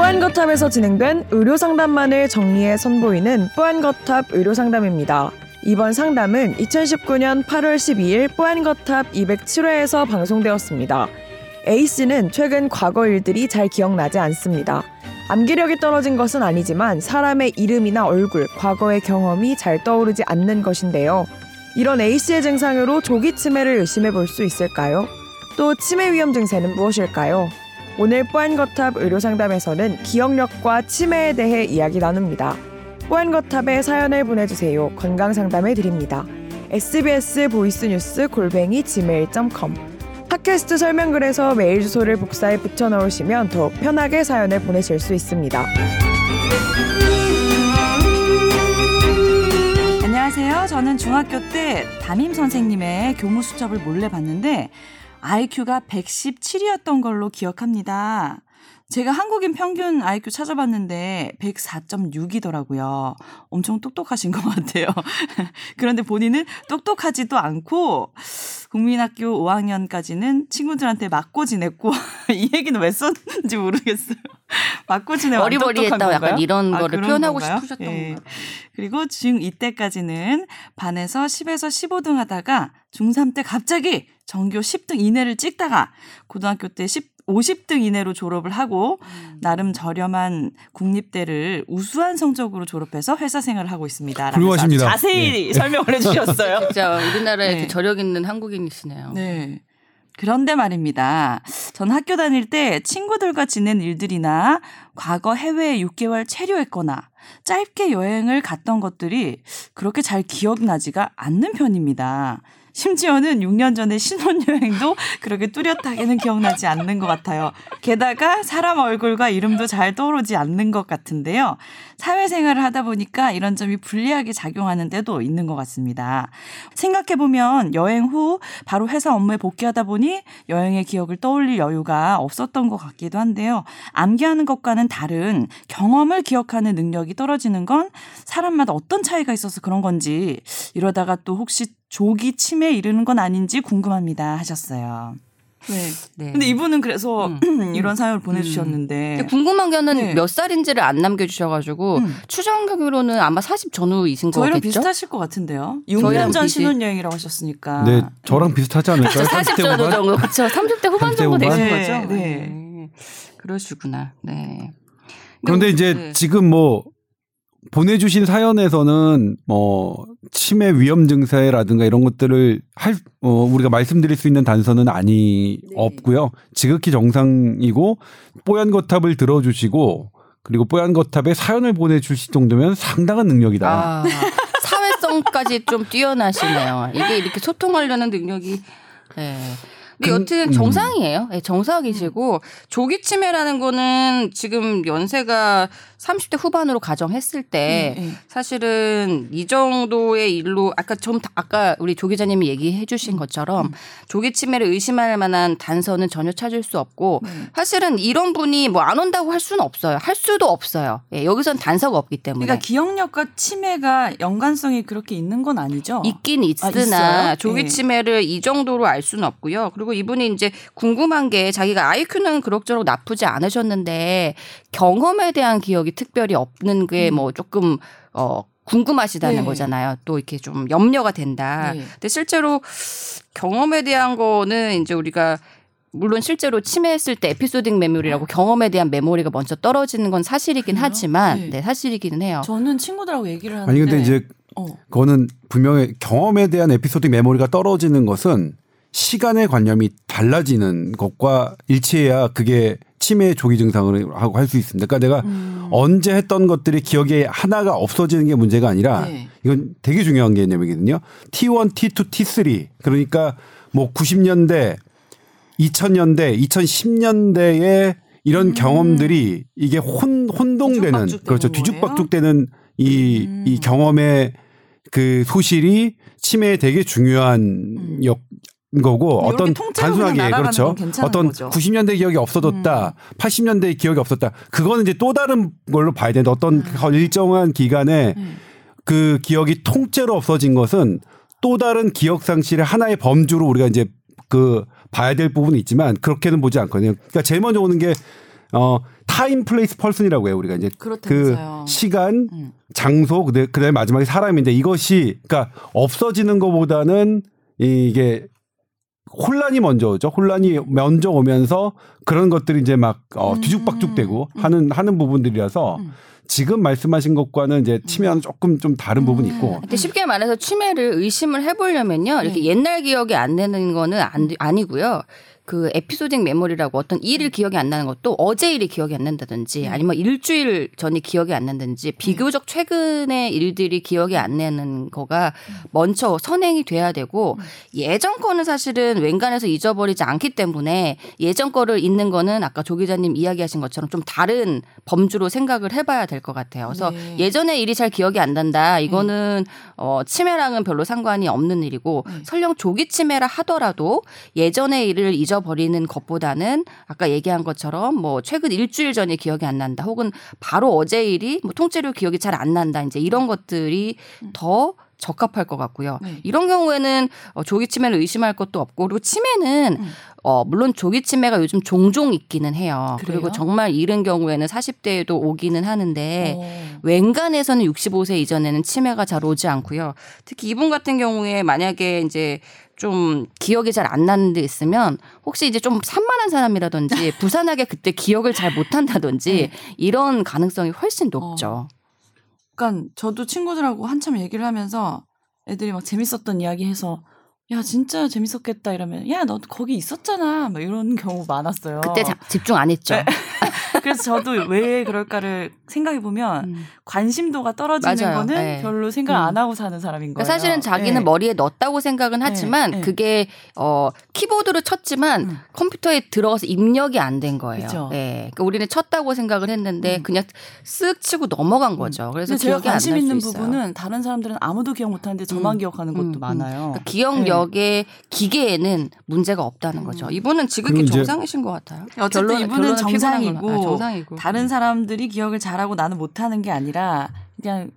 뽀얀거탑에서 진행된 의료상담만을 정리해 선보이는 뽀얀거탑 의료상담입니다. 이번 상담은 2019년 8월 12일 뽀얀거탑 207회에서 방송되었습니다. A씨는 최근 과거 일들이 잘 기억나지 않습니다. 암기력이 떨어진 것은 아니지만 사람의 이름이나 얼굴, 과거의 경험이 잘 떠오르지 않는 것인데요. 이런 A씨의 증상으로 조기 치매를 의심해 볼 수 있을까요? 또 치매 위험 증세는 무엇일까요? 오늘 뽀얀거탑 의료상담에서는 기억력과 치매에 대해 이야기 나눕니다. 뽀얀거탑에 사연을 보내주세요. 건강상담해 드립니다. sbs 보이스뉴스 골뱅이 gmail.com 팟캐스트 설명글에서 메일 주소를 복사해 붙여 넣으시면 더 편하게 사연을 보내실 수 있습니다. 안녕하세요. 저는 중학교 때 담임 선생님의 교무 수첩을 몰래 봤는데 IQ가 117이었던 걸로 기억합니다. 제가 한국인 평균 IQ 찾아봤는데 104.6이더라고요. 엄청 똑똑하신 것 같아요. 그런데 본인은 똑똑하지도 않고 국민학교 5학년까지는 친구들한테 맞고 지냈고 이 얘기는 왜 썼는지 모르겠어요. 맞고 지내면 어리버리했다 약간 이런 아, 거를 표현하고 건가요? 싶으셨던 예. 건가요? 그리고 중 이때까지는 반에서 10에서 15등 하다가 중3 때 갑자기 전교 10등 이내를 찍다가 고등학교 때 10, 50등 이내로 졸업을 하고 음. 나름 저렴한 국립대를 우수한 성적으로 졸업해서 회사 생활을 하고 있습니다. 훌륭하십니다. 자세히 네. 설명을 해주셨어요. 진짜 우리나라에 네. 저력 있는 한국인이시네요. 네. 그런데 말입니다. 전 학교 다닐 때 친구들과 지낸 일들이나 과거 해외에 6개월 체류했거나 짧게 여행을 갔던 것들이 그렇게 잘 기억나지가 않는 편입니다. 심지어는 6년 전에 신혼여행도 그렇게 뚜렷하게는 기억나지 않는 것 같아요. 게다가 사람 얼굴과 이름도 잘 떠오르지 않는 것 같은데요. 사회생활을 하다 보니까 이런 점이 불리하게 작용하는 데도 있는 것 같습니다. 생각해보면 여행 후 바로 회사 업무에 복귀하다 보니 여행의 기억을 떠올릴 여유가 없었던 것 같기도 한데요. 암기하는 것과는 다른 경험을 기억하는 능력이 떨어지는 건 사람마다 어떤 차이가 있어서 그런 건지 이러다가 또 혹시 조기 치매에 이르는 건 아닌지 궁금합니다 하셨어요. 네. 네. 근데 이분은 그래서 음. 이런 사연을 보내주셨는데 음. 궁금한 게는 네. 몇 살인지를 안 남겨주셔가지고 음. 추정하기로는 아마 40 전후이신 거겠죠? 저희랑 비슷하실 것 같은데요. 6년 전 신혼여행이라고 하셨으니까. 네, 저랑 비슷하지 않을까요? 40 전후 정도 그렇죠. 30대 후반 정도 되신 거죠. 네. 네. 그러시구나. 네. 그런데 이제 네. 지금 뭐 보내주신 사연에서는 뭐 치매 위험 증세라든가 이런 것들을 할 어, 우리가 말씀드릴 수 있는 단서는 아니 네. 없고요. 지극히 정상이고 뽀얀 거탑을 들어주시고 그리고 뽀얀 거탑에 사연을 보내주실 정도면 상당한 능력이다. 아, 사회성까지 좀 뛰어나시네요. 이게 이렇게 소통하려는 능력이. 네. 근데 여튼 음. 정상이에요. 네, 정상이시고 조기 치매라는 거는 지금 연세가 30대 후반으로 가정했을 때 네, 네. 사실은 이 정도의 일로 아까 좀 아까 우리 조 기자님이 얘기해 주신 것처럼 음. 조기 치매를 의심할 만한 단서는 전혀 찾을 수 없고 네. 사실은 이런 분이 뭐 안 온다고 할 수는 없어요. 할 수도 없어요. 예, 여기선 단서가 없기 때문에. 그러니까 기억력과 치매가 연관성이 그렇게 있는 건 아니죠. 있긴 있으나 아, 조기 네. 치매를 이 정도로 알 수는 없고요. 그리고 이분이 이제 궁금한 게 자기가 IQ는 그럭저럭 나쁘지 않으셨는데 경험에 대한 기억이 기억이 특별히 없는 게뭐 음. 조금 어 궁금하시다는 네. 거잖아요. 또 이렇게 좀 염려가 된다. 네. 근데 실제로 경험에 대한 거는 이제 우리가 물론 실제로 치매했을 때 에피소딩 메모리라고 경험에 대한 메모리가 먼저 떨어지는 건 사실이긴 그래요? 하지만 네. 네. 사실이기는 해요. 저는 친구들하고 얘기를 하는데 아니 근데 이제 어. 그거는 분명히 경험에 대한 에피소딩 메모리가 떨어지는 것은 시간의 관념이 달라지는 것과 일치해야 그게 치매 조기 증상을 하고 할 수 있습니다. 그러니까 내가 음. 언제 했던 것들이 기억에 하나가 없어지는 게 문제가 아니라 네. 이건 되게 중요한 개념이거든요. T1, T2, T3 그러니까 뭐 90년대, 2000년대, 2010년대에 이런 음. 경험들이 이게 혼 혼동되는 그렇죠 뒤죽박죽되는 이, 음. 이 경험의 그 소실이 치매에 되게 중요한 음. 역 거고 어떤 단순하게 그렇죠. 어떤 거죠. 90년대 기억이 없어졌다, 음. 80년대 기억이 없었다. 그거는 이제 또 다른 걸로 봐야 되는데 어떤 음. 일정한 기간에 음. 그 기억이 통째로 없어진 것은 또 다른 기억 상실의 하나의 범주로 우리가 이제 그 봐야 될 부분이 있지만 그렇게는 보지 않거든요. 그러니까 제일 먼저 오는 게 어 time place person이라고 해요 우리가 이제 그 그렇다면서요. 시간 음. 장소 그다음에 마지막에 사람인데 이것이 그러니까 없어지는 것보다는 이게 혼란이 먼저 오죠. 혼란이 먼저 오면서 그런 것들이 이제 막 어, 음. 뒤죽박죽되고 하는 하는 부분들이라서 음. 지금 말씀하신 것과는 이제 치매와는 조금 좀 다른 부분이 있고. 근데 쉽게 말해서 치매를 의심을 해보려면요. 이렇게 네. 옛날 기억이 안 나는 거는 안, 아니고요. 그 에피소딩 메모리라고 어떤 일일 기억이 안 나는 것도 어제 일이 기억이 안 난다든지 아니면 일주일 전이 기억이 안 난다든지 비교적 최근의 일들이 기억이 안 나는 거가 먼저 선행이 돼야 되고 예전 거는 사실은 웬간해서 잊어버리지 않기 때문에 예전 거를 잊는 거는 아까 조 기자님 이야기하신 것처럼 좀 다른 범주로 생각을 해봐야 될것 같아요. 그래서 네. 예전의 일이 잘 기억이 안 난다. 이거는 어, 치매랑은 별로 상관이 없는 일이고 네. 설령 조기 치매라 하더라도 예전의 일을 잊어버리는 것보다는 아까 얘기한 것처럼 뭐 최근 일주일 전에 기억이 안 난다. 혹은 바로 어제 일이 뭐 통째로 기억이 잘 안 난다. 이제 이런 것들이 더 적합할 것 같고요. 네. 이런 경우에는 어, 조기 치매를 의심할 것도 없고 그리고 치매는 음. 어, 물론 조기 치매가 요즘 종종 있기는 해요. 그래요? 그리고 정말 이른 경우에는 40대에도 오기는 하는데 어. 웬간해서는 65세 이전에는 치매가 잘 오지 않고요. 특히 이분 같은 경우에 만약에 이제 좀 기억이 잘 안 나는 데 있으면 혹시 이제 좀 산만한 사람이라든지 부산하게 그때 기억을 잘 못한다든지 네. 이런 가능성이 훨씬 높죠. 그 러니까 저도 친구들하고 한참 얘기를 하면서 애들이 막 재밌었던 이야기 해서 야 진짜 재밌었겠다 이러면 야 너 거기 있었잖아 막 이런 경우 많았어요. 그때 자- 집중 안 했죠. 네. 그래서 저도 왜 그럴까를 생각해 보면 음. 관심도가 떨어지는 맞아요. 거는 네. 별로 생각 음. 안 하고 사는 사람인 거예요. 그러니까 사실은 자기는 네. 머리에 넣었다고 생각은 하지만 네. 그게 어 키보드를 쳤지만 음. 컴퓨터에 들어가서 입력이 안 된 거예요. 그쵸. 예. 그러니까 우리는 쳤다고 생각을 했는데 음. 그냥 쓱 치고 넘어간 거죠. 그래서 제가 관심 수 있는 있어요. 부분은 다른 사람들은 아무도 기억 못 하는데 저만 음. 기억하는 것도 음, 음. 많아요. 그러니까 기억력의 기계에는 문제가 없다는 거죠. 음. 이분은 지극히 정상이신 것 같아요. 어쨌든 결론- 이분은 정상이고. 아, 정상이고. 다른 사람들이 기억을 잘 하고 나는 못하는 게 아니라 그냥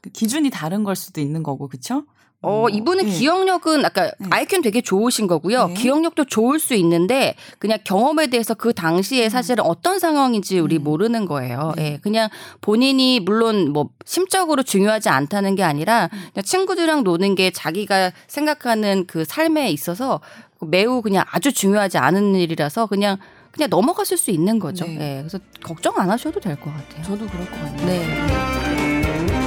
그 기준이 다른 걸 수도 있는 거고, 그렇죠? 어, 이분은 기억력은 아까 네. IQ는 되게 좋으신 거고요. 네. 기억력도 좋을 수 있는데 그냥 경험에 대해서 그 당시에 사실은 어떤 상황인지 우리 음. 모르는 거예요. 네. 예. 그냥 본인이 물론 뭐 심적으로 중요하지 않다는 게 아니라 음. 그냥 친구들이랑 노는 게 자기가 생각하는 그 삶에 있어서 매우 그냥 아주 중요하지 않은 일이라서 그냥 그냥 넘어갔을 수 있는 거죠. 네. 예, 그래서 걱정 안 하셔도 될 것 같아요. 저도 그럴 것 같아요. 네.